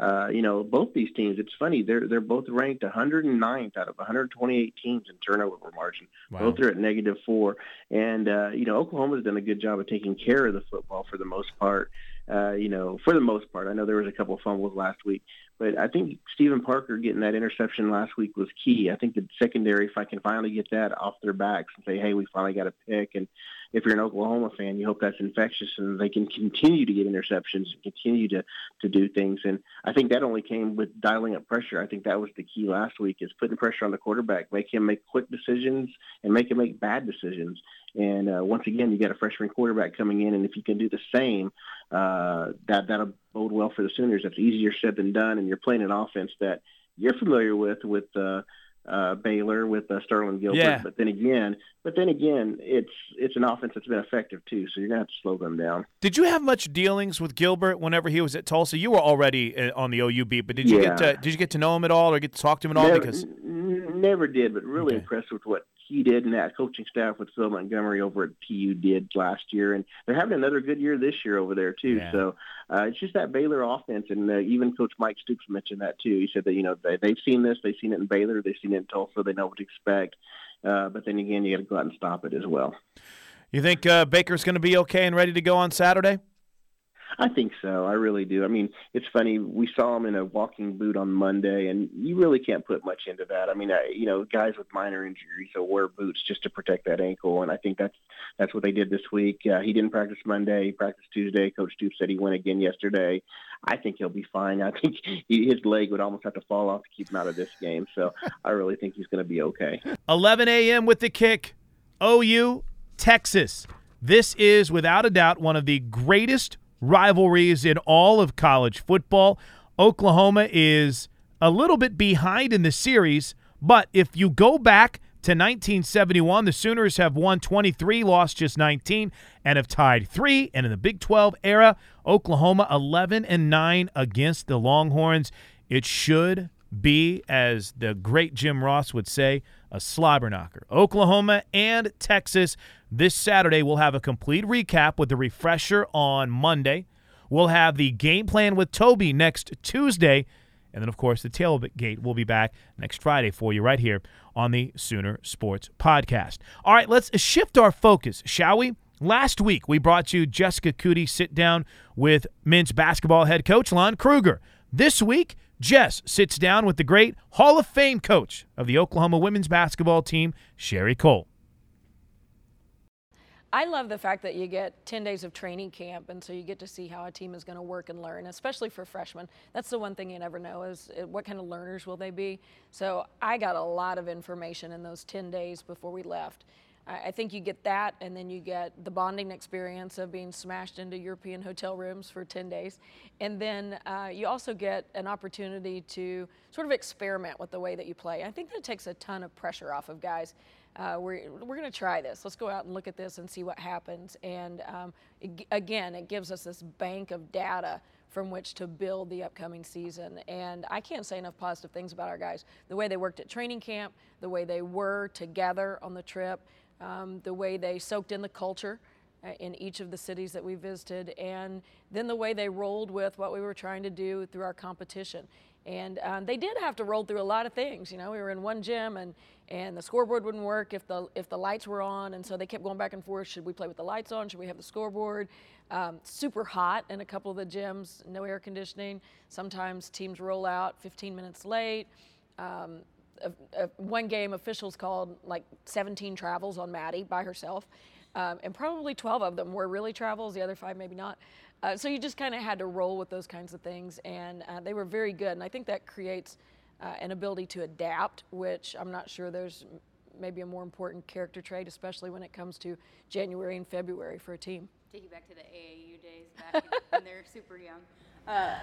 uh, you know, both these teams. It's funny. They're they're both ranked 109th out of 128 teams in turnover margin. Wow. Both are at negative four. And uh, you know, Oklahoma's done a good job of taking care of the football for the most part. Uh, you know, for the most part. I know there was a couple of fumbles last week, but I think Steven Parker getting that interception last week was key. I think the secondary, if I can finally get that off their backs and say, hey, we finally got a pick. And if you're an Oklahoma fan, you hope that's infectious and they can continue to get interceptions and continue to, to do things. And I think that only came with dialing up pressure. I think that was the key last week is putting pressure on the quarterback, make him make quick decisions and make him make bad decisions. And uh, once again, you got a freshman quarterback coming in, and if you can do the same, uh, that that'll bode well for the Sooners. That's easier said than done, and you're playing an offense that you're familiar with with uh, uh, Baylor with uh, Sterling Gilbert. Yeah. But then again, but then again, it's it's an offense that's been effective too. So you're gonna have to slow them down. Did you have much dealings with Gilbert whenever he was at Tulsa? You were already uh, on the OU beat, but did you yeah. get to did you get to know him at all or get to talk to him at all? Never, because never did, but really okay. impressed with what he did and that coaching staff with Phil Montgomery over at TU did last year, and they're having another good year this year over there too. Yeah. So uh, it's just that Baylor offense, and uh, even Coach Mike Stoops mentioned that too. He said that you know they, they've seen this, they've seen it in Baylor, they've seen it in Tulsa, they know what to expect. Uh, but then again, you got to go out and stop it as well. You think uh, Baker's going to be okay and ready to go on Saturday? I think so. I really do. I mean, it's funny. We saw him in a walking boot on Monday, and you really can't put much into that. I mean, I, you know, guys with minor injuries will wear boots just to protect that ankle, and I think that's that's what they did this week. Uh, he didn't practice Monday. He practiced Tuesday. Coach Stoops said he went again yesterday. I think he'll be fine. I think he, his leg would almost have to fall off to keep him out of this game. So I really think he's going to be okay. 11 a.m. with the kick. OU, Texas. This is without a doubt one of the greatest rivalries in all of college football. Oklahoma is a little bit behind in the series, but if you go back to 1971, the Sooners have won 23, lost just 19, and have tied three. And in the Big 12 era, Oklahoma 11 and 9 against the Longhorns. It should be, as the great Jim Ross would say, a slobber knocker. Oklahoma and Texas this Saturday. We'll have a complete recap with the refresher on Monday. We'll have the game plan with Toby next Tuesday. And then, of course, the tailgate will be back next Friday for you right here on the Sooner Sports Podcast. All right, let's shift our focus, shall we? Last week, we brought you Jessica Coody sit down with men's basketball head coach Lon Kruger. This week, Jess sits down with the great Hall of Fame coach of the Oklahoma women's basketball team, Sherri Coale. I love the fact that you get 10 days of training camp, and so you get to see how a team is going to work and learn, especially for freshmen. That's the one thing you never know is uh, what kind of learners will they be. So I got a lot of information in those 10 days before we left. I think you get that, and then you get the bonding experience of being smashed into European hotel rooms for 10 days. And then uh, you also get an opportunity to sort of experiment with the way that you play. I think that takes a ton of pressure off of guys. Uh, we're we're going to try this. Let's go out and look at this and see what happens. And um, it, again, it gives us this bank of data from which to build the upcoming season. And I can't say enough positive things about our guys. The way they worked at training camp, the way they were together on the trip um, the way they soaked in the culture uh, in each of the cities that we visited, and then the way they rolled with what we were trying to do through our competition. And um, they did have to roll through a lot of things. You know, we were in one gym, and and the scoreboard wouldn't work if the if the lights were on, and so they kept going back and forth. Should we play with the lights on? Should we have the scoreboard? Um, super hot in a couple of the gyms, no air conditioning. Sometimes teams roll out 15 minutes late. Um, one game officials called like 17 travels on Maddie by herself. Um, and probably 12 of them were really travels, the other five maybe not. Uh, so you just kind of had to roll with those kinds of things, and uh, they were very good. And I think that creates uh, an ability to adapt, which I'm not sure there's maybe a more important character trait, especially when it comes to January and February for a team. Take you back to the AAU days back when they're super young. Uh,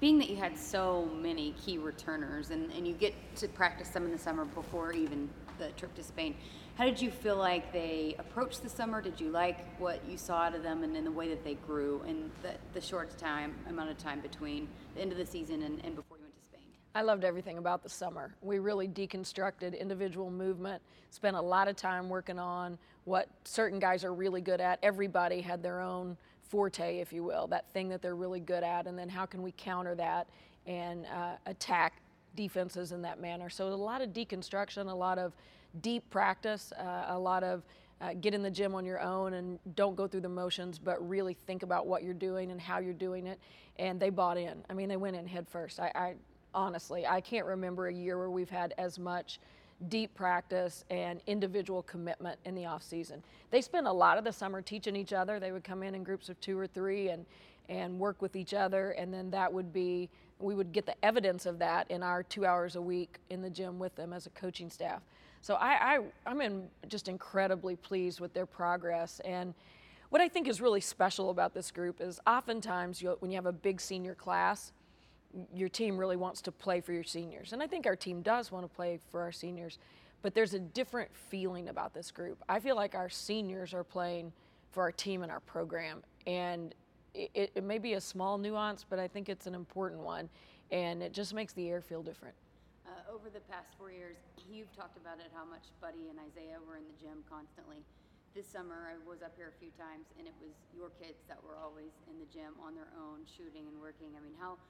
being that you had so many key returners and, and you get to practice some in the summer before even the trip to Spain, how did you feel like they approached the summer? Did you like what you saw out of them and in the way that they grew in the, the short time amount of time between the end of the season and, and before you went to Spain? I loved everything about the summer. We really deconstructed individual movement, spent a lot of time working on what certain guys are really good at. Everybody had their own forte, if you will, that thing that they're really good at, and then how can we counter that and uh, attack defenses in that manner. So a lot of deconstruction, a lot of deep practice, uh, a lot of uh, get in the gym on your own and don't go through the motions, but really think about what you're doing and how you're doing it. And they bought in. I mean, they went in head first. I, I honestly, I can't remember a year where we've had as much deep practice and individual commitment in the off season. They spent a lot of the summer teaching each other. They would come in in groups of two or three and and work with each other and then that would be we would get the evidence of that in our two hours a week in the gym with them as a coaching staff. So I, I I'm in just incredibly pleased with their progress and what I think is really special about this group is oftentimes when you have a big senior class, your team really wants to play for your seniors. And I think our team does want to play for our seniors, but there's a different feeling about this group. I feel like our seniors are playing for our team and our program. And it, it may be a small nuance, but I think it's an important one. And it just makes the air feel different. Uh, over the past four years, you've talked about it how much Buddy and Isaiah were in the gym constantly. This summer, I was up here a few times, and it was your kids that were always in the gym on their own, shooting and working. I mean, how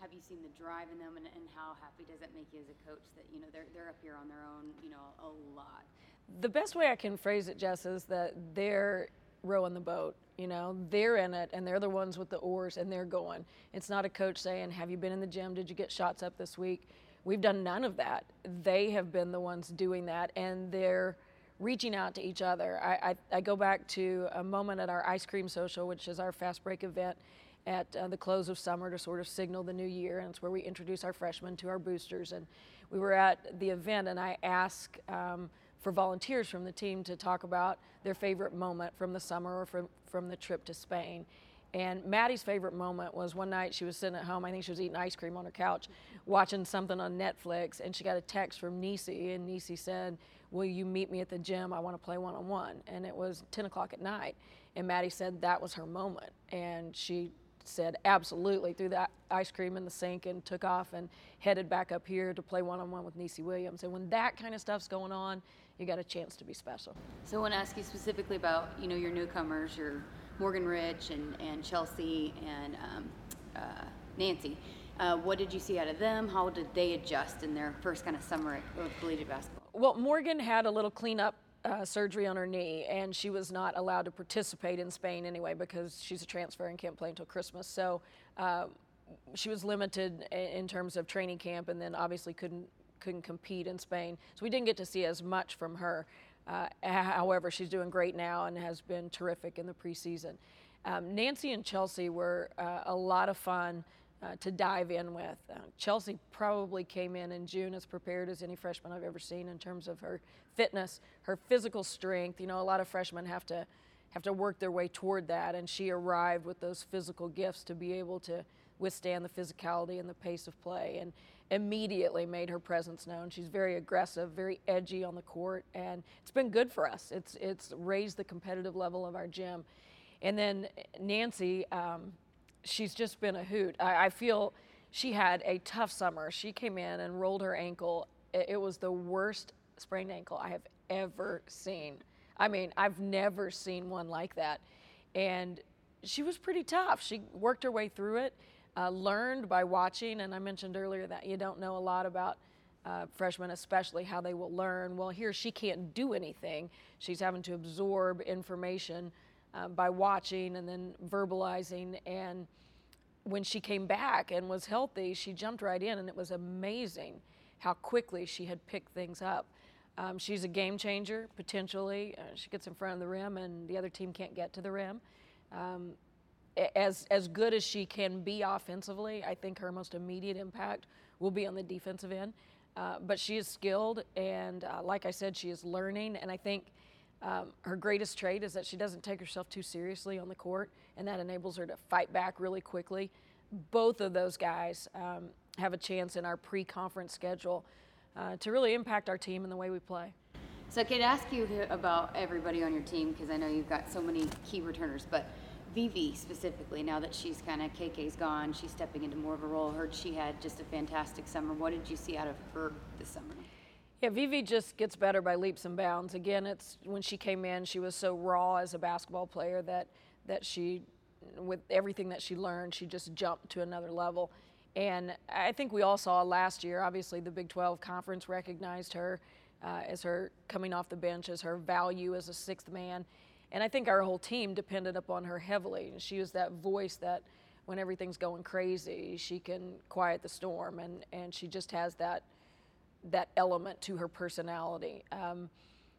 have you seen the drive in them and, and how happy does that make you as a coach that you know they're, they're up here on their own you know a lot the best way i can phrase it jess is that they're rowing the boat you know they're in it and they're the ones with the oars and they're going. It's not a coach saying have you been in the gym? Did you get shots up this week? We've done none of that. They have been the ones doing that and they're reaching out to each other. I, I, I go back to a moment at our ice cream social which is our fast break event at uh, the close of summer to sort of signal the new year, and it's where we introduce our freshmen to our boosters. And we were at the event, and I asked um, for volunteers from the team to talk about their favorite moment from the summer or from, from the trip to Spain. And Maddie's favorite moment was one night she was sitting at home. I think she was eating ice cream on her couch, watching something on Netflix, and she got a text from Nisi, and Nisi said, "Will you meet me at the gym? I want to play one-on-one." And it was 10 o'clock at night, and Maddie said that was her moment, and she said absolutely, threw that ice cream in the sink and took off and headed back up here to play one on one with Nisi Williams. And when that kind of stuff's going on, you got a chance to be special. So I want to ask you specifically about you know your newcomers, your Morgan Rich and, and Chelsea and um, uh, Nancy. Uh, what did you see out of them? How did they adjust in their first kind of summer of collegiate basketball? Well, Morgan had a little cleanup uh, surgery on her knee, and she was not allowed to participate in Spain anyway because she's a transfer and can't play until Christmas. So uh, she was limited in terms of training camp, and then obviously couldn't couldn't compete in Spain. So we didn't get to see as much from her. Uh, however, she's doing great now and has been terrific in the preseason. Um, Nancy and Chelsea were uh, a lot of fun uh, to dive in with. Uh, Chelsea probably came in in June as prepared as any freshman I've ever seen in terms of her fitness, her physical strength. You know, a lot of freshmen have to have to work their way toward that, and she arrived with those physical gifts to be able to withstand the physicality and the pace of play, and immediately made her presence known. She's very aggressive, very edgy on the court, and it's been good for us. It's it's raised the competitive level of our gym. And then Nancy. Um, she's just been a hoot. I, I, feel she had a tough summer. She came in and rolled her ankle. It, it was the worst sprained ankle I have ever seen. I mean, I've never seen one like that. And she was pretty tough. She worked her way through it, uh, learned by watching. And I mentioned earlier that you don't know a lot about uh, freshmen, especially how they will learn. Well, here she can't do anything. She's having to absorb information uh, by watching and then verbalizing. And when she came back and was healthy, she jumped right in, and it was amazing how quickly she had picked things up. Um, she's a game changer potentially. Uh, she gets in front of the rim, and the other team can't get to the rim. Um, as as good as she can be offensively, I think her most immediate impact will be on the defensive end. Uh, but she is skilled, and uh, like I said, she is learning. And I think um, her greatest trait is that she doesn't take herself too seriously on the court, and that enables her to fight back really quickly. Both of those guys um, have a chance in our pre conference schedule uh, to really impact our team and the way we play. So, I could ask you about everybody on your team because I know you've got so many key returners, but Vivi specifically, now that she's kind of KK's gone, she's stepping into more of a role. Heard she had just a fantastic summer. What did you see out of her this summer? Yeah, Vivi just gets better by leaps and bounds. Again, it's when she came in, she was so raw as a basketball player that that she, with everything that she learned, she just jumped to another level. And I think we all saw last year. Obviously, the Big 12 conference recognized her uh, as her coming off the bench, as her value as a sixth man. And I think our whole team depended upon her heavily. And she was that voice that, when everything's going crazy, she can quiet the storm, and and she just has that that element to her personality. Um,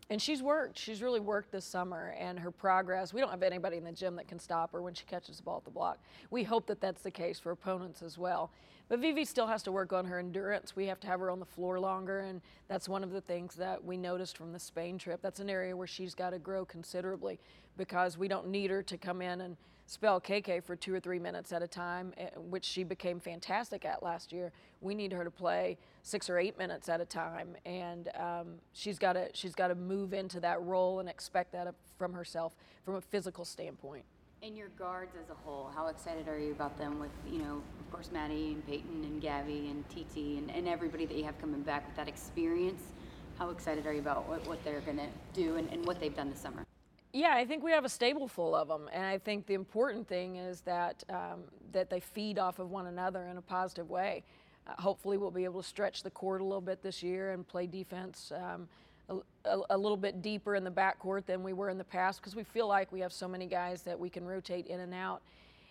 and she's worked. She's really worked this summer, and her progress. We don't have anybody in the gym that can stop her when she catches the ball at the block. We hope that that's the case for opponents as well. But Vivi still has to work on her endurance. We have to have her on the floor longer, and that's one of the things that we noticed from the Spain trip. That's an area where she's got to grow considerably because we don't need her to come in and spell KK for two or three minutes at a time, eh, which she became fantastic at last year. We need her to play six or eight minutes at a time, and um, she's got to she's got to move into that role and expect that from herself from a physical standpoint. And your guards as a whole, how excited are you about them with, you know, of course, Maddie and Peyton and Gabby and TT and, and everybody that you have coming back with that experience? How excited are you about what, what they're going to do and, and what they've done this summer? Yeah, I think we have a stable full of them, and I think the important thing is that um, that they feed off of one another in a positive way. Uh, hopefully, we'll be able to stretch the court a little bit this year and play defense um, a, a, little bit deeper in the backcourt than we were in the past because we feel like we have so many guys that we can rotate in and out.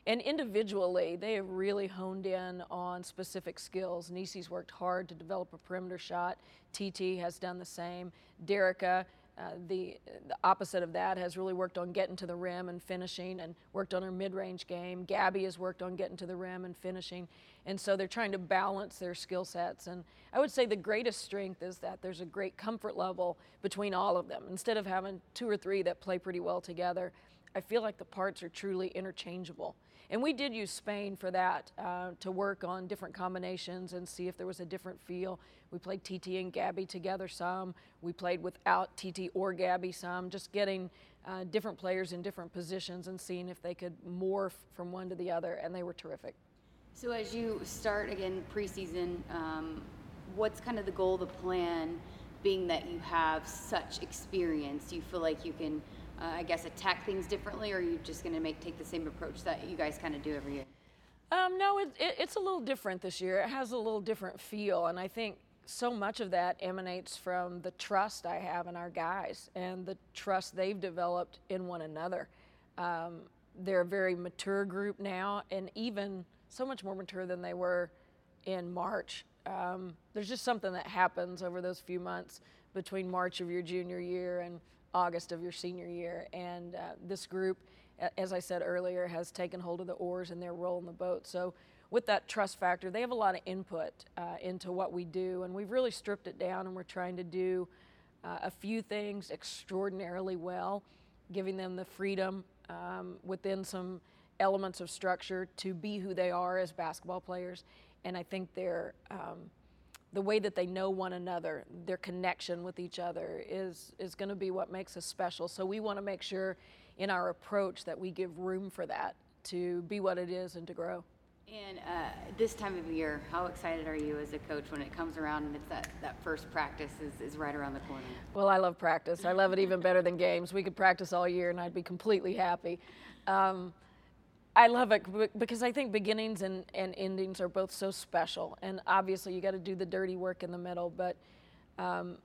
And individually, they have really honed in on specific skills. Nisi's worked hard to develop a perimeter shot. TT has done the same. Derica uh, the, the, opposite of that has really worked on getting to the rim and finishing and worked on her mid-range game. Gabby has worked on getting to the rim and finishing. And so they're trying to balance their skill sets. And I would say the greatest strength is that there's a great comfort level between all of them. Instead of having two or three that play pretty well together, I feel like the parts are truly interchangeable. And we did use Spain for that uh, to work on different combinations and see if there was a different feel. We played TT and Gabby together some. We played without TT or Gabby some, just getting uh, different players in different positions and seeing if they could morph from one to the other, and they were terrific. So as you start again preseason, um, what's kind of the goal, the plan, being that you have such experience? Do you feel like you can – uh, I guess, attack things differently, or are you just going to make take the same approach that you guys kind of do every year? Um, no, it, it, it's a little different this year. It has a little different feel, and I think so much of that emanates from the trust I have in our guys and the trust they've developed in one another. Um, they're a very mature group now, and even so much more mature than they were in March. Um, there's just something that happens over those few months between March of your junior year and August of your senior year. And uh, this group, as I said earlier, has taken hold of the oars and they're rolling the boat. So with that trust factor, they have a lot of input uh, into what we do, and we've really stripped it down, and we're trying to do uh, a few things extraordinarily well, giving them the freedom um, within some elements of structure to be who they are as basketball players. And I think they're um, the way that they know one another, their connection with each other is is going to be what makes us special. So we want to make sure in our approach that we give room for that to be what it is and to grow. And uh, this time of year, how excited are you as a coach when it comes around and it's that, that first practice is, is right around the corner? Well, I love practice. I love it even better than games. We could practice all year and I'd be completely happy. Um, I love it because I think beginnings and, and endings are both so special. And obviously, you got to do the dirty work in the middle. But um,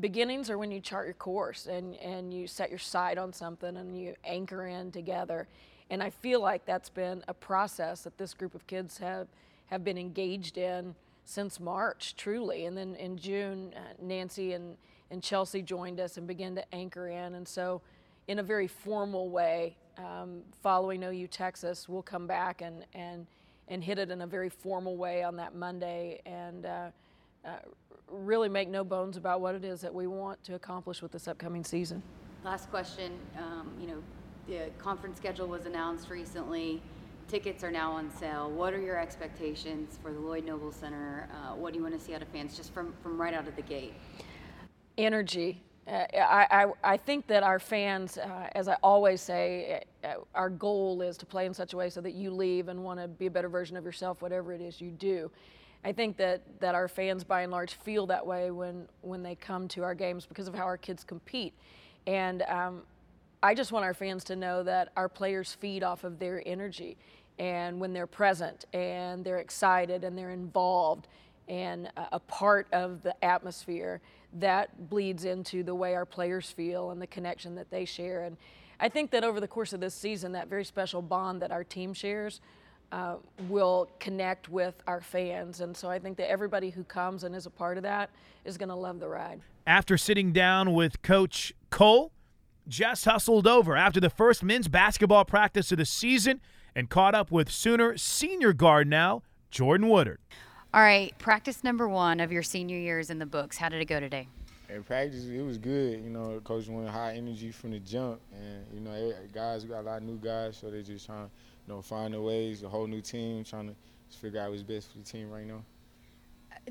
beginnings are when you chart your course and, and you set your sight on something and you anchor in together. And I feel like that's been a process that this group of kids have, have been engaged in since March, truly. And then in June, uh, Nancy and, and Chelsea joined us and began to anchor in. And so, in a very formal way, um, following OU Texas, we'll come back and, and, and hit it in a very formal way on that Monday and uh, uh, really make no bones about what it is that we want to accomplish with this upcoming season. Last question. Um, you know, the conference schedule was announced recently. Tickets are now on sale. What are your expectations for the Lloyd Noble Center? Uh, what do you want to see out of fans just from, from right out of the gate? Energy. Uh, I, I, think that our fans, uh, as I always say, uh, uh, our goal is to play in such a way so that you leave and want to be a better version of yourself, whatever it is you do. I think that, that our fans, by and large, feel that way when, when they come to our games because of how our kids compete. And um, I just want our fans to know that our players feed off of their energy. And when they're present and they're excited and they're involved and a part of the atmosphere, that bleeds into the way our players feel and the connection that they share. And I think that over the course of this season, that very special bond that our team shares uh, will connect with our fans. And so I think that everybody who comes and is a part of that is going to love the ride. After sitting down with Coach Coale, Jess hustled over after the first men's basketball practice of the season and caught up with Sooner senior guard now, Jordan Woodard. All right, practice number one of your senior years in the books. How did it go today? In practice, it was good. You know, coach wanted high energy from the jump, and you know, guys we got a lot of new guys, so they're just trying, to, you know, find their ways. A whole new team, trying to figure out what's best for the team right now.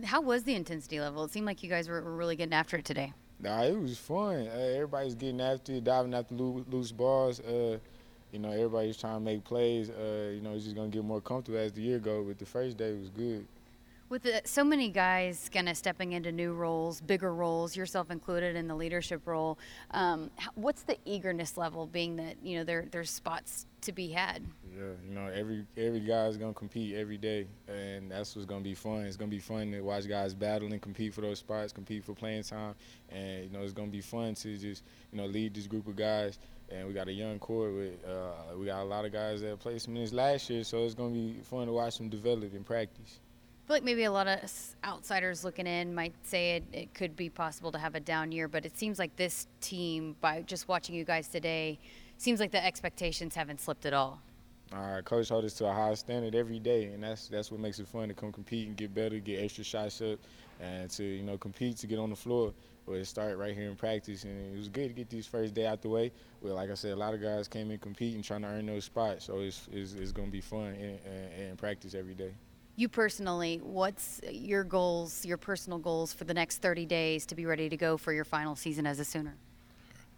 How was the intensity level? It seemed like you guys were really getting after it today. Nah, it was fun. Uh, everybody's getting after it, diving after loose, loose balls. Uh, you know, everybody's trying to make plays. Uh, you know, it's just gonna get more comfortable as the year goes. But the first day was good. With the, so many guys kind of stepping into new roles, bigger roles, yourself included in the leadership role, um, what's the eagerness level? Being that you know there there's spots to be had. Yeah, you know every every guy's gonna compete every day, and that's what's gonna be fun. It's gonna be fun to watch guys battle and compete for those spots, compete for playing time, and you know it's gonna be fun to just you know lead this group of guys. And we got a young core with uh, we got a lot of guys that played some minutes last year, so it's gonna be fun to watch them develop in practice feel like maybe a lot of outsiders looking in might say it, it could be possible to have a down year, but it seems like this team, by just watching you guys today, seems like the expectations haven't slipped at all. All right, coach hold us to a high standard every day, and that's that's what makes it fun to come compete and get better, get extra shots up, and to you know compete to get on the floor. But it started right here in practice, and it was good to get these first day out the way. Well, like I said, a lot of guys came in competing, trying to earn those spots, so it's it's, it's going to be fun in, in, in practice every day you personally, what's your goals, your personal goals for the next 30 days to be ready to go for your final season as a Sooner?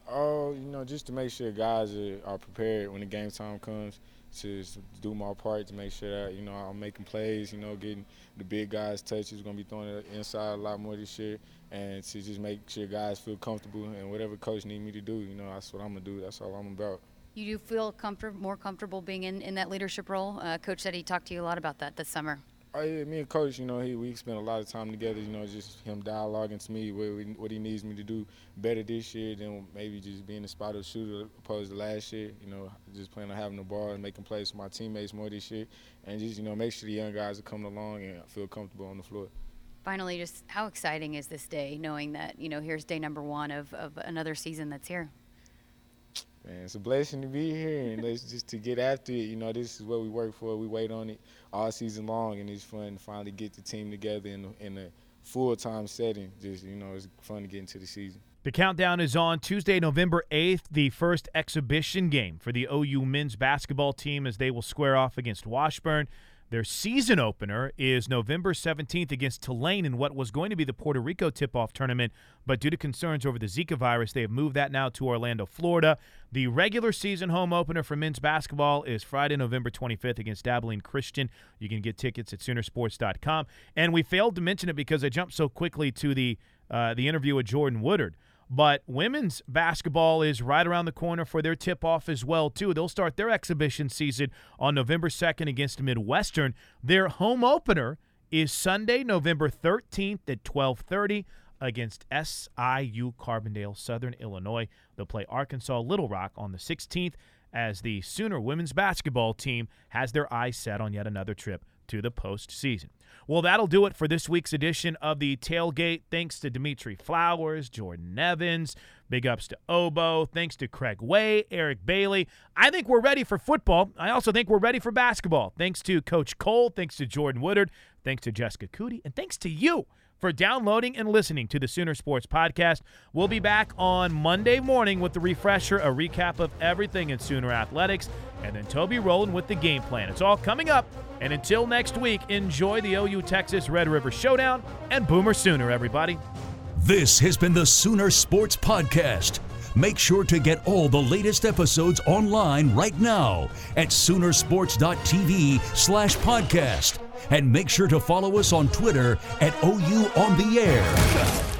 Oh, you know, just to make sure guys are, are prepared when the game time comes to do my part to make sure that, you know, I'm making plays, you know, getting the big guys touches, going to be throwing it inside a lot more this year, and to just make sure guys feel comfortable and whatever coach need me to do, you know, that's what I'm going to do. That's all I'm about. You do feel comfort, more comfortable being in, in that leadership role? Uh, Coach said he talked to you a lot about that this summer. Oh yeah, me and Coach, you know, he we spent a lot of time together. You know, just him dialoguing to me what, we, what he needs me to do better this year than maybe just being a spot up shooter opposed to last year. You know, just planning on having the ball and making plays for my teammates more this year, and just you know make sure the young guys are coming along and feel comfortable on the floor. finally, just how exciting is this day, knowing that you know here's day number one of, of another season that's here. Man, it's a blessing to be here, and just to get after it. You know, this is what we work for. We wait on it all season long, and it's fun to finally get the team together in in a full time setting. Just you know, it's fun to get into the season. The countdown is on Tuesday, November 8th, the first exhibition game for the OU men's basketball team as they will square off against Washburn. Their season opener is November 17th against Tulane in what was going to be the Puerto Rico tip off tournament, but due to concerns over the Zika virus, they have moved that now to Orlando, Florida. The regular season home opener for men's basketball is Friday, November 25th against Abilene Christian. You can get tickets at Soonersports.com. And we failed to mention it because I jumped so quickly to the uh, the interview with Jordan Woodard. But women's basketball is right around the corner for their tip off as well too. They'll start their exhibition season on November 2nd against Midwestern. Their home opener is Sunday, November 13th at 12:30 against SIU Carbondale, Southern Illinois. They'll play Arkansas Little Rock on the 16th as the Sooner women's basketball team has their eyes set on yet another trip to the postseason. Well, that'll do it for this week's edition of the Tailgate. Thanks to Dimitri Flowers, Jordan Evans, big ups to Ogbo. Thanks to Craig Way, Eric Bailey. I think we're ready for football. I also think we're ready for basketball. Thanks to Coach Coale. Thanks to Jordan Woodard. Thanks to Jessica Coody. And thanks to you for downloading and listening to the Sooner Sports Podcast. We'll be back on Monday morning with the refresher, a recap of everything in Sooner Athletics, and then Toby rolling with the game plan. It's all coming up. And until next week, enjoy the OU Texas Red River Showdown and Boomer Sooner, everybody. This has been the Sooner Sports Podcast. Make sure to get all the latest episodes online right now at Soonersports.tv slash podcast. And make sure to follow us on Twitter at OU On The Air.